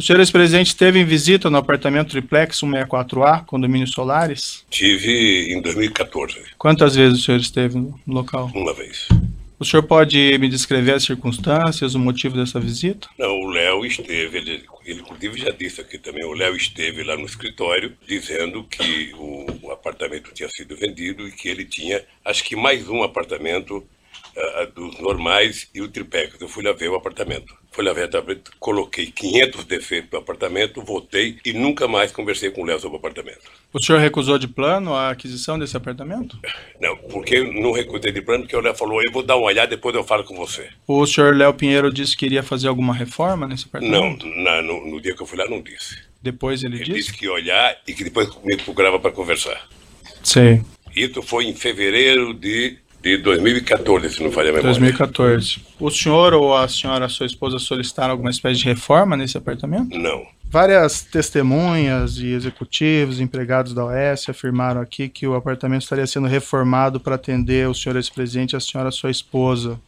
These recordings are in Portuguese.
O senhor ex-presidente teve em visita no apartamento Triplex 164A, condomínio Solares? Tive em 2014. Quantas vezes o senhor esteve no local? Uma vez. O senhor pode me descrever as circunstâncias, o motivo dessa visita? Não, o Léo esteve, ele, ele inclusive já disse aqui também, o Léo esteve lá no escritório dizendo que o, o apartamento tinha sido vendido e que ele tinha, acho que mais um apartamento uh, dos normais e o triplex. Eu fui lá ver o apartamento. Fui lá ver o apartamento, coloquei 500 defeitos no apartamento, votei e nunca mais conversei com o Léo sobre o apartamento. O senhor recusou de plano a aquisição desse apartamento? Não, porque não recusei de plano, porque o Léo falou, eu vou dar uma olhada, depois eu falo com você. O senhor Léo Pinheiro disse que iria fazer alguma reforma nesse apartamento? Não, na, no, no, dia que eu fui lá não disse. Depois ele, ele disse? Ele disse que ia olhar e que depois me procurava para conversar. Sei. Isso foi em fevereiro de de 2014, se não falha a memória. 2014. O senhor ou a senhora, sua esposa, solicitaram alguma espécie de reforma nesse apartamento? Não. Várias testemunhas e executivos, empregados da OS, afirmaram aqui que o apartamento estaria sendo reformado para atender o senhor ex-presidente e a senhora sua esposa.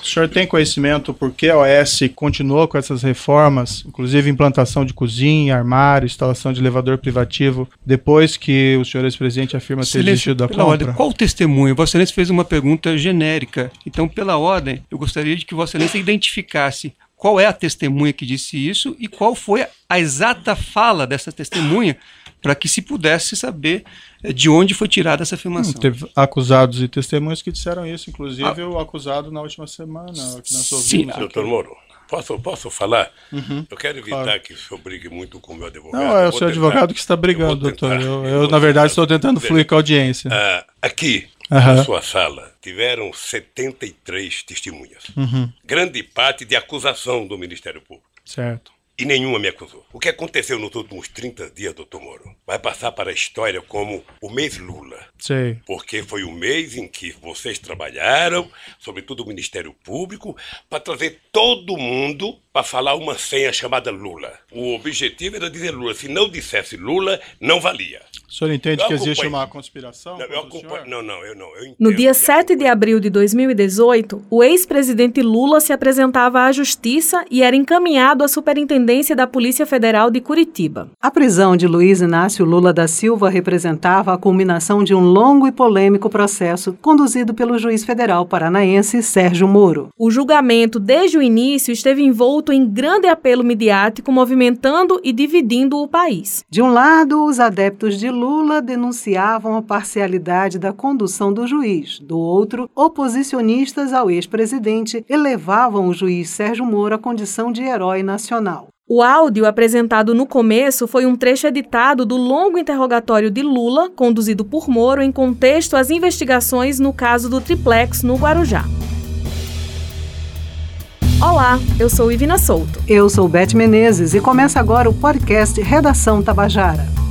O senhor tem conhecimento por que a OS continuou com essas reformas, inclusive implantação de cozinha, armário, instalação de elevador privativo, depois que o senhor ex-presidente afirma ter desistido da compra? Ordem, qual o testemunho? Vossa Excelência fez uma pergunta genérica. Então, pela ordem, eu gostaria de que Vossa Excelência identificasse qual é a testemunha que disse isso e qual foi a exata fala dessa testemunha para que se pudesse saber eh, de onde foi tirada essa afirmação. Hum, teve acusados e testemunhas que disseram isso, inclusive ah. o acusado na última semana, aqui na sua Sim, doutor Moro. Posso, posso falar? Uhum, eu quero evitar claro. que o senhor brigue muito com o meu advogado. Não, é o seu advogado que está brigando, eu doutor. Eu, eu, eu na verdade, estou tentando fluir com a audiência. Ah, aqui, uhum. na sua sala, tiveram 73 testemunhas. Uhum. Grande parte de acusação do Ministério Público. Certo e nenhuma me acusou. O que aconteceu nos últimos 30 dias, doutor Moro, vai passar para a história como o mês Lula. Sim. Porque foi o mês em que vocês trabalharam, sobretudo o Ministério Público, para trazer todo mundo para falar uma senha chamada Lula. O objetivo era dizer Lula. Se não dissesse Lula, não valia. O senhor entende que existe uma conspiração? Não, eu não, não, eu não. Eu no dia 7 de abril de 2018, o ex-presidente Lula se apresentava à Justiça e era encaminhado à Superintendência da Polícia Federal de Curitiba. A prisão de Luiz Inácio Lula da Silva representava a culminação de um longo e polêmico processo conduzido pelo juiz federal paranaense Sérgio Moro. O julgamento, desde o início, esteve envolto em grande apelo midiático, movimentando e dividindo o país. De um lado, os adeptos de Lula denunciavam a parcialidade da condução do juiz. Do outro, oposicionistas ao ex-presidente elevavam o juiz Sérgio Moro à condição de herói nacional. O áudio apresentado no começo foi um trecho editado do longo interrogatório de Lula, conduzido por Moro em contexto às investigações no caso do triplex no Guarujá. Olá, eu sou Ivina Souto. Eu sou Beth Menezes e começa agora o podcast Redação Tabajara.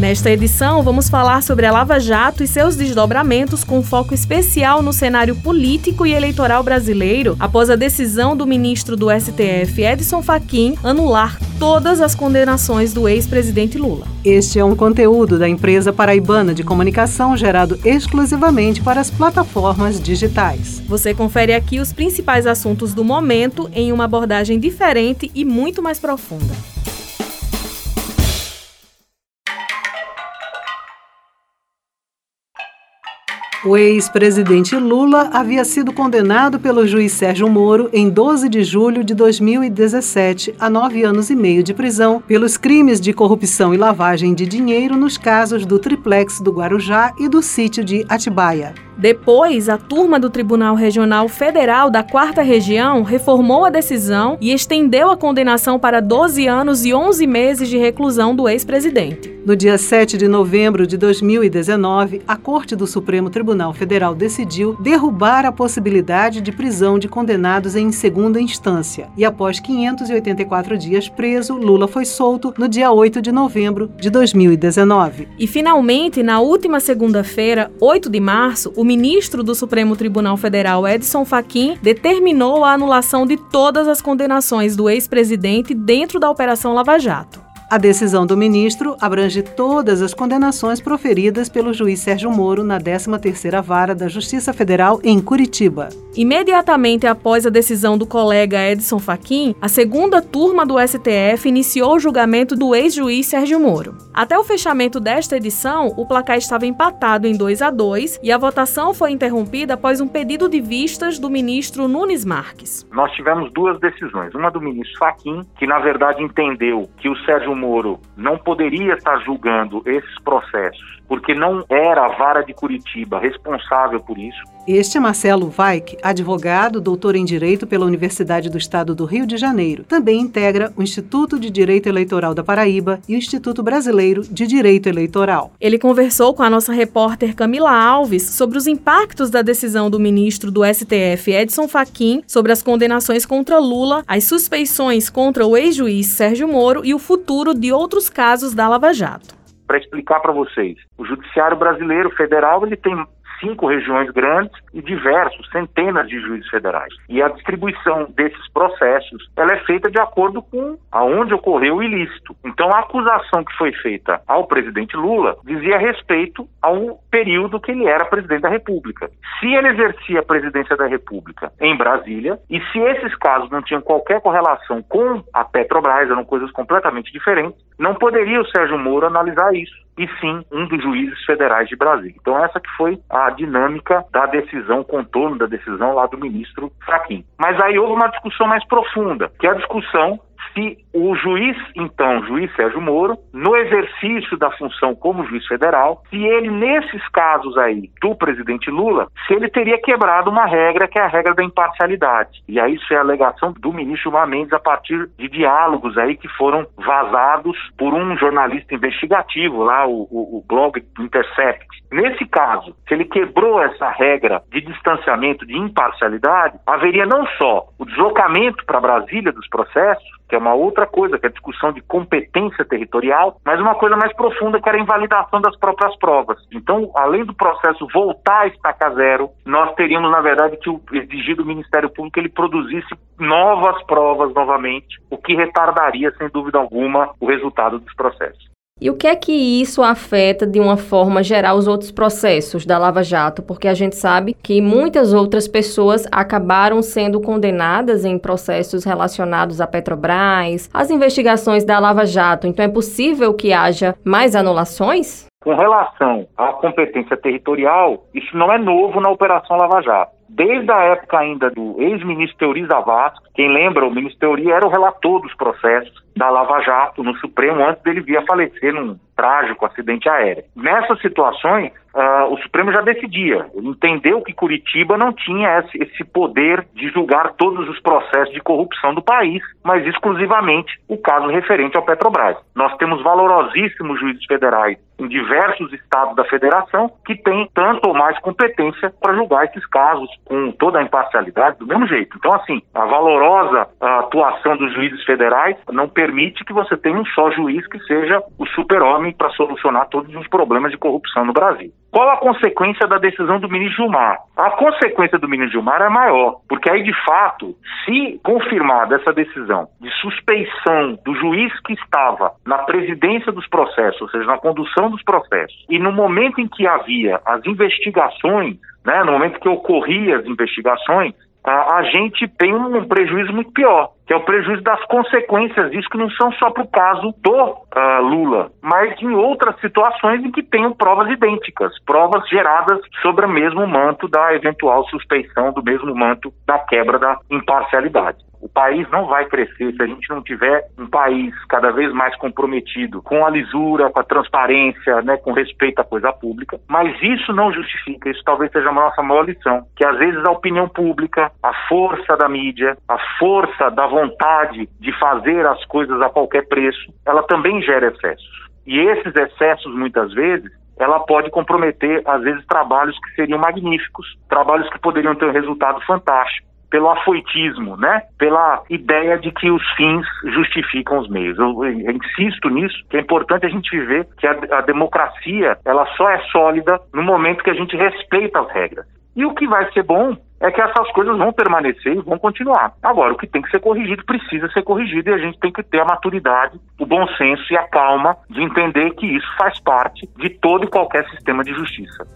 Nesta edição, vamos falar sobre a Lava Jato e seus desdobramentos, com foco especial no cenário político e eleitoral brasileiro, após a decisão do ministro do STF, Edson Fachin, anular todas as condenações do ex-presidente Lula. Este é um conteúdo da empresa paraibana de comunicação gerado exclusivamente para as plataformas digitais. Você confere aqui os principais assuntos do momento em uma abordagem diferente e muito mais profunda. O ex-presidente Lula havia sido condenado pelo juiz Sérgio Moro em 12 de julho de 2017 a nove anos e meio de prisão pelos crimes de corrupção e lavagem de dinheiro nos casos do triplex do Guarujá e do sítio de Atibaia. Depois, a turma do Tribunal Regional Federal da Quarta Região reformou a decisão e estendeu a condenação para 12 anos e 11 meses de reclusão do ex-presidente. No dia 7 de novembro de 2019, a Corte do Supremo Tribunal Federal decidiu derrubar a possibilidade de prisão de condenados em segunda instância. E após 584 dias preso, Lula foi solto no dia 8 de novembro de 2019. E finalmente, na última segunda-feira, 8 de março, o ministro do Supremo Tribunal Federal, Edson Fachin, determinou a anulação de todas as condenações do ex-presidente dentro da Operação Lava Jato. A decisão do ministro abrange todas as condenações proferidas pelo juiz Sérgio Moro na 13ª Vara da Justiça Federal em Curitiba. Imediatamente após a decisão do colega Edson Fachin, a segunda turma do STF iniciou o julgamento do ex-juiz Sérgio Moro. Até o fechamento desta edição, o placar estava empatado em 2 a 2 e a votação foi interrompida após um pedido de vistas do ministro Nunes Marques. Nós tivemos duas decisões, uma do ministro Fachin, que na verdade entendeu que o Sérgio Moro não poderia estar julgando esses processos, porque não era a vara de Curitiba responsável por isso. Este é Marcelo Weik, advogado, doutor em Direito pela Universidade do Estado do Rio de Janeiro. Também integra o Instituto de Direito Eleitoral da Paraíba e o Instituto Brasileiro de Direito Eleitoral. Ele conversou com a nossa repórter Camila Alves sobre os impactos da decisão do ministro do STF, Edson Fachin, sobre as condenações contra Lula, as suspeições contra o ex-juiz Sérgio Moro e o futuro de outros casos da Lava Jato. Para explicar para vocês, o Judiciário Brasileiro Federal ele tem cinco regiões grandes e diversos, centenas de juízes federais. E a distribuição desses processos, ela é feita de acordo com aonde ocorreu o ilícito. Então a acusação que foi feita ao presidente Lula dizia respeito ao período que ele era presidente da República. Se ele exercia a presidência da República em Brasília e se esses casos não tinham qualquer correlação com a Petrobras, eram coisas completamente diferentes, não poderia o Sérgio Moro analisar isso e sim um dos juízes federais de Brasília. Então essa que foi a dinâmica da decisão, contorno da decisão lá do ministro Fachin. Mas aí houve uma discussão mais profunda, que é a discussão se o juiz, então, juiz Sérgio Moro, no exercício da função como juiz federal, se ele, nesses casos aí do presidente Lula, se ele teria quebrado uma regra que é a regra da imparcialidade. E aí isso é a alegação do ministro Gilmar Mendes a partir de diálogos aí que foram vazados por um jornalista investigativo lá, o, o, o blog Intercept. Nesse caso, se ele quebrou essa regra de distanciamento, de imparcialidade, haveria não só o deslocamento para Brasília dos processos, que é uma outra coisa, que é a discussão de competência territorial, mas uma coisa mais profunda, que era a invalidação das próprias provas. Então, além do processo voltar a estacar zero, nós teríamos, na verdade, que exigir do Ministério Público que ele produzisse novas provas novamente, o que retardaria, sem dúvida alguma, o resultado dos processos. E o que é que isso afeta de uma forma geral os outros processos da Lava Jato? Porque a gente sabe que muitas outras pessoas acabaram sendo condenadas em processos relacionados à Petrobras, as investigações da Lava Jato. Então é possível que haja mais anulações? Com relação à competência territorial, isso não é novo na Operação Lava Jato desde a época ainda do ex-ministro Teori Zavascki, quem lembra, o ministro Teori era o relator dos processos da Lava Jato no Supremo antes dele vir a falecer num trágico acidente aéreo. Nessas situações, uh, o Supremo já decidia. Ele entendeu que Curitiba não tinha esse, esse, poder de julgar todos os processos de corrupção do país, mas exclusivamente o caso referente ao Petrobras. Nós temos valorosíssimos juízes federais em diversos estados da federação que têm tanto ou mais competência para julgar esses casos com toda a imparcialidade do mesmo jeito. Então, assim, a valorosa atuação dos juízes federais não permite que você tenha um só juiz que seja o super-homem para solucionar todos os problemas de corrupção no Brasil. Qual a consequência da decisão do ministro Gilmar? A consequência do ministro Gilmar é maior, porque aí, de fato, se confirmada essa decisão de suspeição do juiz que estava na presidência dos processos, ou seja, na condução dos processos, e no momento em que havia as investigações, né, no momento que ocorriam as investigações, a, a gente tem um prejuízo muito pior, que é o prejuízo das consequências disso, que não são só para o caso do uh, Lula, mas em outras situações em que tenham provas idênticas, provas geradas sobre o mesmo manto da eventual suspeição, do mesmo manto da quebra da imparcialidade. O país não vai crescer se a gente não tiver um país cada vez mais comprometido com a lisura, com a transparência, né, com respeito à coisa pública. Mas isso não justifica, isso talvez seja a nossa maior lição, que às vezes a opinião pública, a força da mídia, a força da vontade de fazer as coisas a qualquer preço, ela também gera excessos. E esses excessos, muitas vezes, ela pode comprometer, às vezes, trabalhos que seriam magníficos, trabalhos que poderiam ter um resultado fantástico pelo afoitismo, né? Pela ideia de que os fins justificam os meios. Eu, eu insisto nisso, que é importante a gente ver que a, a democracia ela só é sólida no momento que a gente respeita as regras. E o que vai ser bom é que essas coisas vão permanecer e vão continuar. Agora, o que tem que ser corrigido precisa ser corrigido e a gente tem que ter a maturidade, o bom senso e a calma de entender que isso faz parte de todo e qualquer sistema de justiça.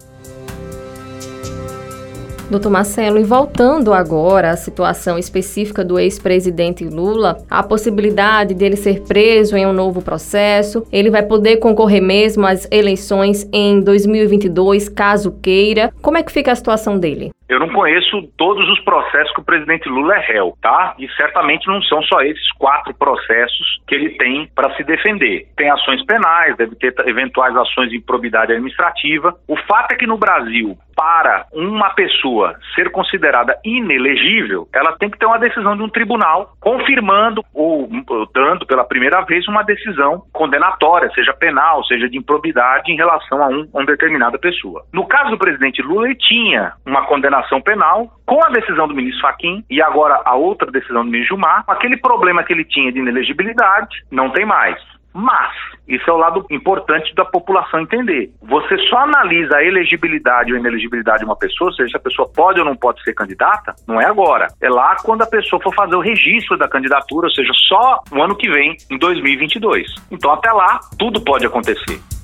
Doutor Marcelo, e voltando agora à situação específica do ex-presidente Lula, a possibilidade dele ser preso em um novo processo, ele vai poder concorrer mesmo às eleições em 2022, caso queira. Como é que fica a situação dele? Eu não conheço todos os processos que o presidente Lula é réu, tá? E certamente não são só esses quatro processos que ele tem para se defender. Tem ações penais, deve ter eventuais ações de improbidade administrativa. O fato é que no Brasil, para uma pessoa ser considerada inelegível, ela tem que ter uma decisão de um tribunal confirmando ou dando pela primeira vez uma decisão condenatória, seja penal, seja de improbidade em relação a, um, a uma determinada pessoa. No caso do presidente Lula, ele tinha uma condenação penal com a decisão do ministro Fachin e agora a outra decisão do ministro Gilmar, aquele problema que ele tinha de inelegibilidade não tem mais. Mas, isso é o lado importante da população entender. Você só analisa a elegibilidade ou inelegibilidade de uma pessoa, seja, se a pessoa pode ou não pode ser candidata, não é agora. É lá quando a pessoa for fazer o registro da candidatura, ou seja, só no ano que vem, em 2022. Então, até lá, tudo pode acontecer.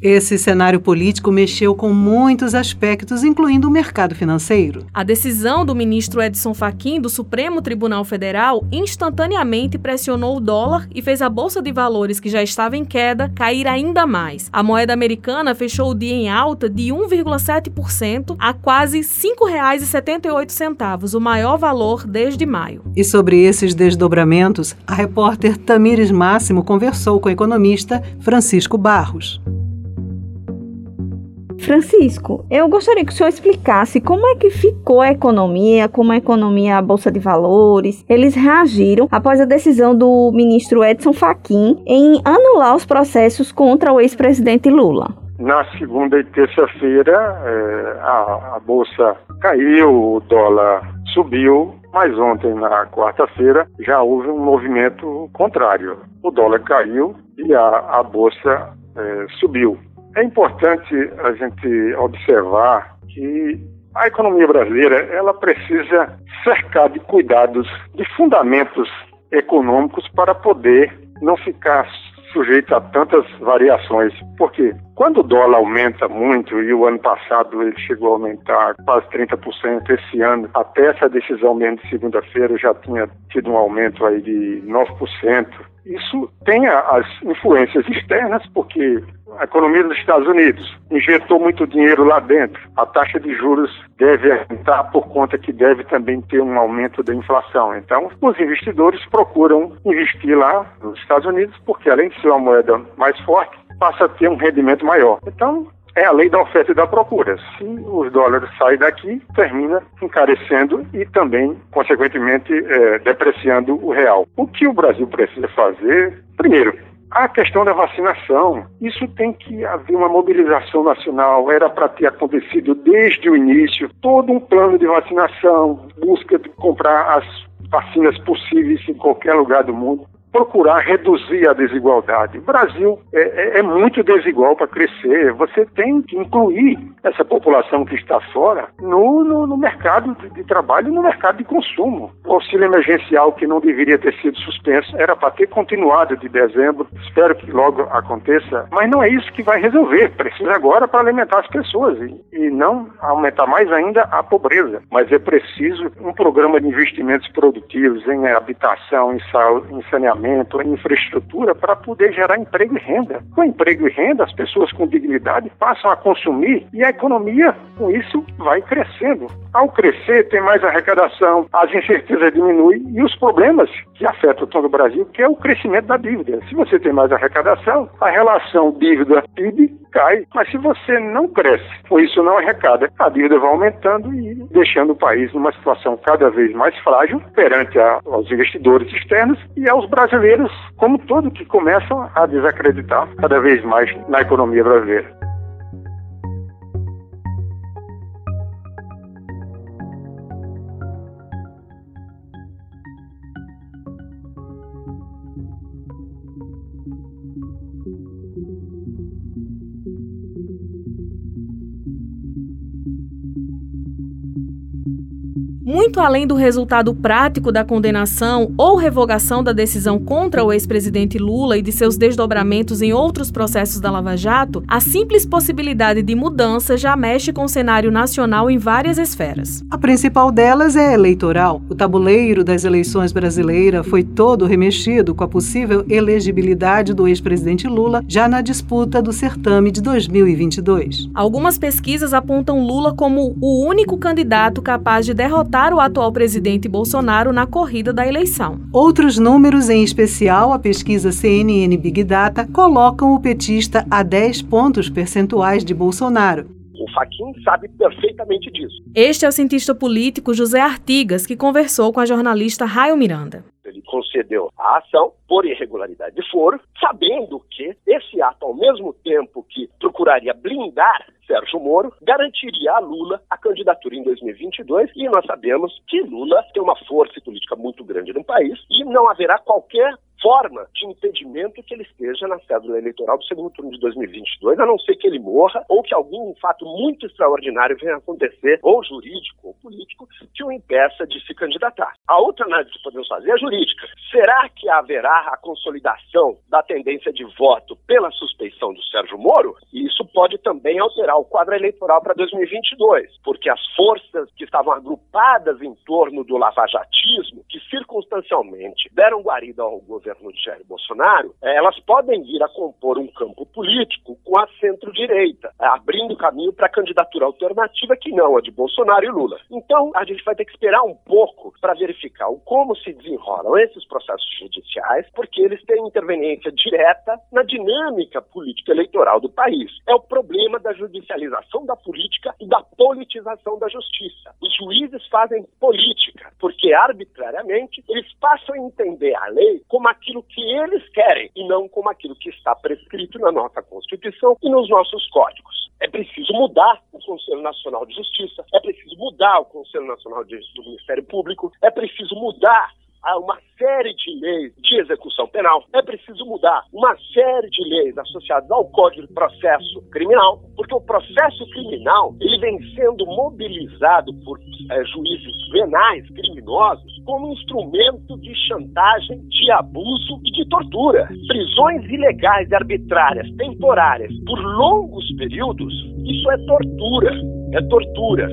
Esse cenário político mexeu com muitos aspectos, incluindo o mercado financeiro. A decisão do ministro Edson Fachin do Supremo Tribunal Federal instantaneamente pressionou o dólar e fez a bolsa de valores, que já estava em queda, cair ainda mais. A moeda americana fechou o dia em alta de 1,7% a quase R$ 5,78, o maior valor desde maio. E sobre esses desdobramentos, a repórter Tamires Máximo conversou com o economista Francisco Barros. Francisco, eu gostaria que o senhor explicasse como é que ficou a economia, como a economia, a Bolsa de Valores, eles reagiram após a decisão do ministro Edson Fachin em anular os processos contra o ex-presidente Lula. Na segunda e terça-feira, é, a, a Bolsa caiu, o dólar subiu, mas ontem, na quarta-feira, já houve um movimento contrário. O dólar caiu e a, a Bolsa é, subiu. É importante a gente observar que a economia brasileira ela precisa cercar de cuidados, de fundamentos econômicos para poder não ficar sujeito a tantas variações. Porque quando o dólar aumenta muito, e o ano passado ele chegou a aumentar quase 30%, esse ano, até essa decisão mesmo de segunda-feira, já tinha tido um aumento aí de 9%. Isso tem as influências externas, porque a economia dos Estados Unidos injetou muito dinheiro lá dentro. A taxa de juros deve aumentar por conta que deve também ter um aumento da inflação. Então, os investidores procuram investir lá nos Estados Unidos, porque além de ser uma moeda mais forte, passa a ter um rendimento maior. Então, é a lei da oferta e da procura. Se os dólares saem daqui, termina encarecendo e também, consequentemente, é, depreciando o real. O que o Brasil precisa fazer, primeiro, a questão da vacinação, isso tem que haver uma mobilização nacional, era para ter acontecido desde o início, todo um plano de vacinação, busca de comprar as vacinas possíveis em qualquer lugar do mundo procurar reduzir a desigualdade. O Brasil é, é, é muito desigual para crescer. Você tem que incluir essa população que está fora no, no, no mercado de, de trabalho e no mercado de consumo. O auxílio emergencial, que não deveria ter sido suspenso, era para ter continuado de dezembro. Espero que logo aconteça. Mas não é isso que vai resolver. Precisa agora para alimentar as pessoas e, e não aumentar mais ainda a pobreza. Mas é preciso um programa de investimentos produtivos em habitação, em, saúde, em saneamento saneamento, infraestrutura para poder gerar emprego e renda. Com emprego e renda, as pessoas com dignidade passam a consumir e a economia, com isso, vai crescendo. Ao crescer, tem mais arrecadação, as incertezas diminuem e os problemas que afetam todo o Brasil, que é o crescimento da dívida. Se você tem mais arrecadação, a relação dívida-PIB cai. Mas se você não cresce, com isso não arrecada, a dívida vai aumentando e deixando o país numa situação cada vez mais frágil perante a, aos investidores externos e aos brasileiros, como todo, que começam a desacreditar cada vez mais na economia brasileira. Muito além do resultado prático da condenação ou revogação da decisão contra o ex-presidente Lula e de seus desdobramentos em outros processos da Lava Jato, a simples possibilidade de mudança já mexe com o cenário nacional em várias esferas. A principal delas é a eleitoral. O tabuleiro das eleições brasileira foi todo remexido com a possível elegibilidade do ex-presidente Lula já na disputa do certame de 2022. Algumas pesquisas apontam Lula como o único candidato capaz de derrotar o atual presidente Bolsonaro na corrida da eleição. Outros números, em especial a pesquisa CNN Big Data, colocam o petista a 10 pontos percentuais de Bolsonaro. O Faquin sabe perfeitamente disso. Este é o cientista político José Artigas, que conversou com a jornalista Raio Miranda. Ele concedeu a ação por irregularidade de foro, sabendo que esse ato, ao mesmo tempo que procuraria blindar Sérgio Moro, garantiria a Lula a candidatura em 2022 e nós sabemos que Lula tem uma força política muito grande no país e não haverá qualquer forma de impedimento que ele esteja na cédula eleitoral do segundo turno de 2022, a não ser que ele morra ou que algum fato muito extraordinário venha acontecer, ou jurídico ou político, que o impeça de se candidatar. A outra análise que podemos fazer é jurídica. Será que haverá a consolidação da tendência de voto pela suspeição do Sérgio Moro? E isso pode também alterar o quadro eleitoral para 2022, porque as forças que estavam agrupadas em torno do lavajatismo, que circunstancialmente deram guarida ao governo governo de Jair Bolsonaro, eh, elas podem vir a compor um campo político com a centro-direita, eh, abrindo caminho para a candidatura alternativa que não a de Bolsonaro e Lula. Então, a gente vai ter que esperar um pouco para verificar como se desenrolam esses processos judiciais, porque eles têm interveniência direta na dinâmica política eleitoral do país. É o problema da judicialização da política e da politização da justiça. Os juízes fazem política, porque arbitrariamente eles passam a entender a lei como aquilo que eles querem e não como aquilo que está prescrito na nossa Constituição e nos nossos códigos. É preciso mudar o Conselho Nacional de Justiça, é preciso mudar o Conselho Nacional de, do Ministério Público, é preciso mudar uma série de leis de execução penal. É preciso mudar uma série de leis associadas ao Código de Processo Criminal, porque o processo criminal ele vem sendo mobilizado por é, juízes penais criminosos como instrumento de chantagem, de abuso e de tortura. Prisões ilegais arbitrárias, temporárias, por longos períodos, isso é tortura. É tortura.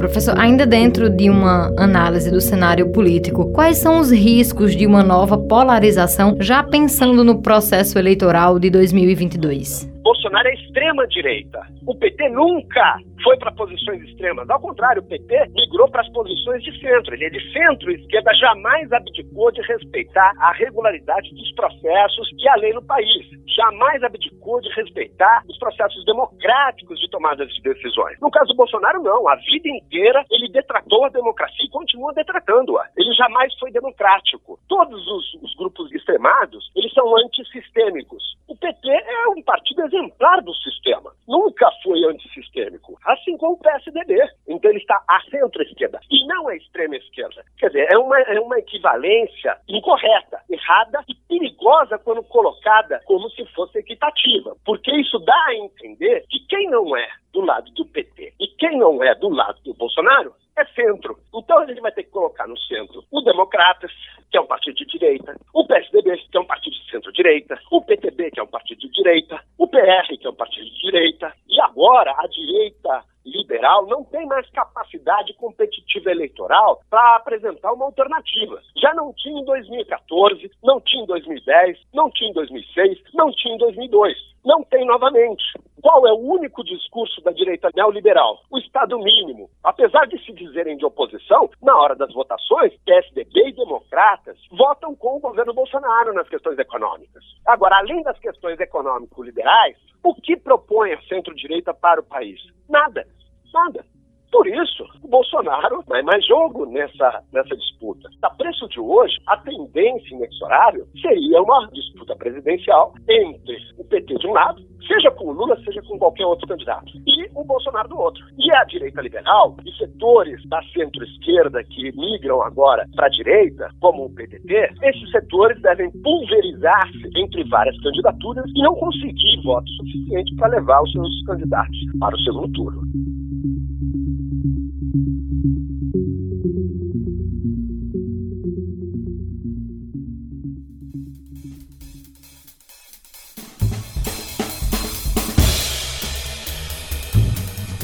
Professor, ainda dentro de uma análise do cenário político, quais são os riscos de uma nova polarização, já pensando no processo eleitoral de 2022? Bolsonaro é extrema-direita. O PT nunca foi para posições extremas. Ao contrário, o PT migrou para as posições de centro. Ele é de centro-esquerda, jamais abdicou de respeitar a regularidade dos processos e a lei no país. Jamais abdicou de respeitar os processos democráticos de tomada de decisões. No caso do Bolsonaro, não. A vida inteira ele detratou a democracia e continua detratando-a. Ele jamais foi democrático. Todos os, os grupos extremados, eles são antissistêmicos. PT é um partido exemplar do sistema. Nunca foi antissistêmico assim como o PSDB. Então ele está à centro-esquerda e não à extrema-esquerda. Quer dizer, é uma, é uma equivalência incorreta, errada e perigosa quando colocada como se fosse equitativa, porque isso dá a entender que quem não é do lado do PT e quem não é do lado do Bolsonaro é centro. Então a gente vai ter que colocar no centro o Democratas, que é um partido de direita, o PSDB, que é um partido de centro-direita, o PTB, que é um partido de direita, o PR, que é um partido de direita, e agora a direita liberal não tem mais capacidade competitiva eleitoral para apresentar uma alternativa. Já não tinha em 2014, não tinha em 2010, não tinha em 2006, não tinha em 2002. Não tem novamente. Qual é o único discurso da direita neoliberal? O Estado mínimo. Apesar de se dizerem de oposição, na hora das votações, PSDB e democratas votam com o governo Bolsonaro nas questões econômicas. Agora, além das questões econômico-liberais, o que propõe a centro-direita para o país? Nada. Nada. Por isso, o Bolsonaro vai mais jogo nessa, nessa disputa. A preço de hoje, a tendência inexorável seria uma disputa presidencial entre o PT de um lado seja com o Lula, seja com qualquer outro candidato, e o Bolsonaro do outro. E a direita liberal e setores da centro-esquerda que migram agora para a direita, como o PDT, esses setores devem pulverizar-se entre várias candidaturas e não conseguir voto suficiente para levar os seus candidatos para o segundo turno.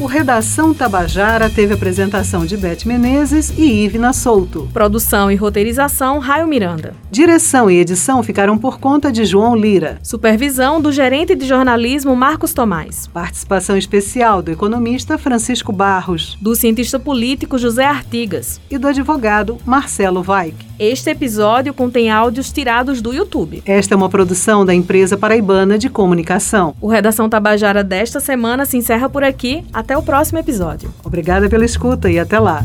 O Redação Tabajara teve apresentação de Beth Menezes e Ivna Souto. Produção e roteirização, Raio Miranda. Direção e edição ficaram por conta de João Lira. Supervisão do gerente de jornalismo Marcos Tomás. Participação especial do economista Francisco Barros. Do cientista político José Artigas. E do advogado Marcelo Vaik. Este episódio contém áudios tirados do YouTube. Esta é uma produção da empresa paraibana de comunicação. O Redação Tabajara desta semana se encerra por aqui. O próximo episódio. Obrigada pela escuta e até lá.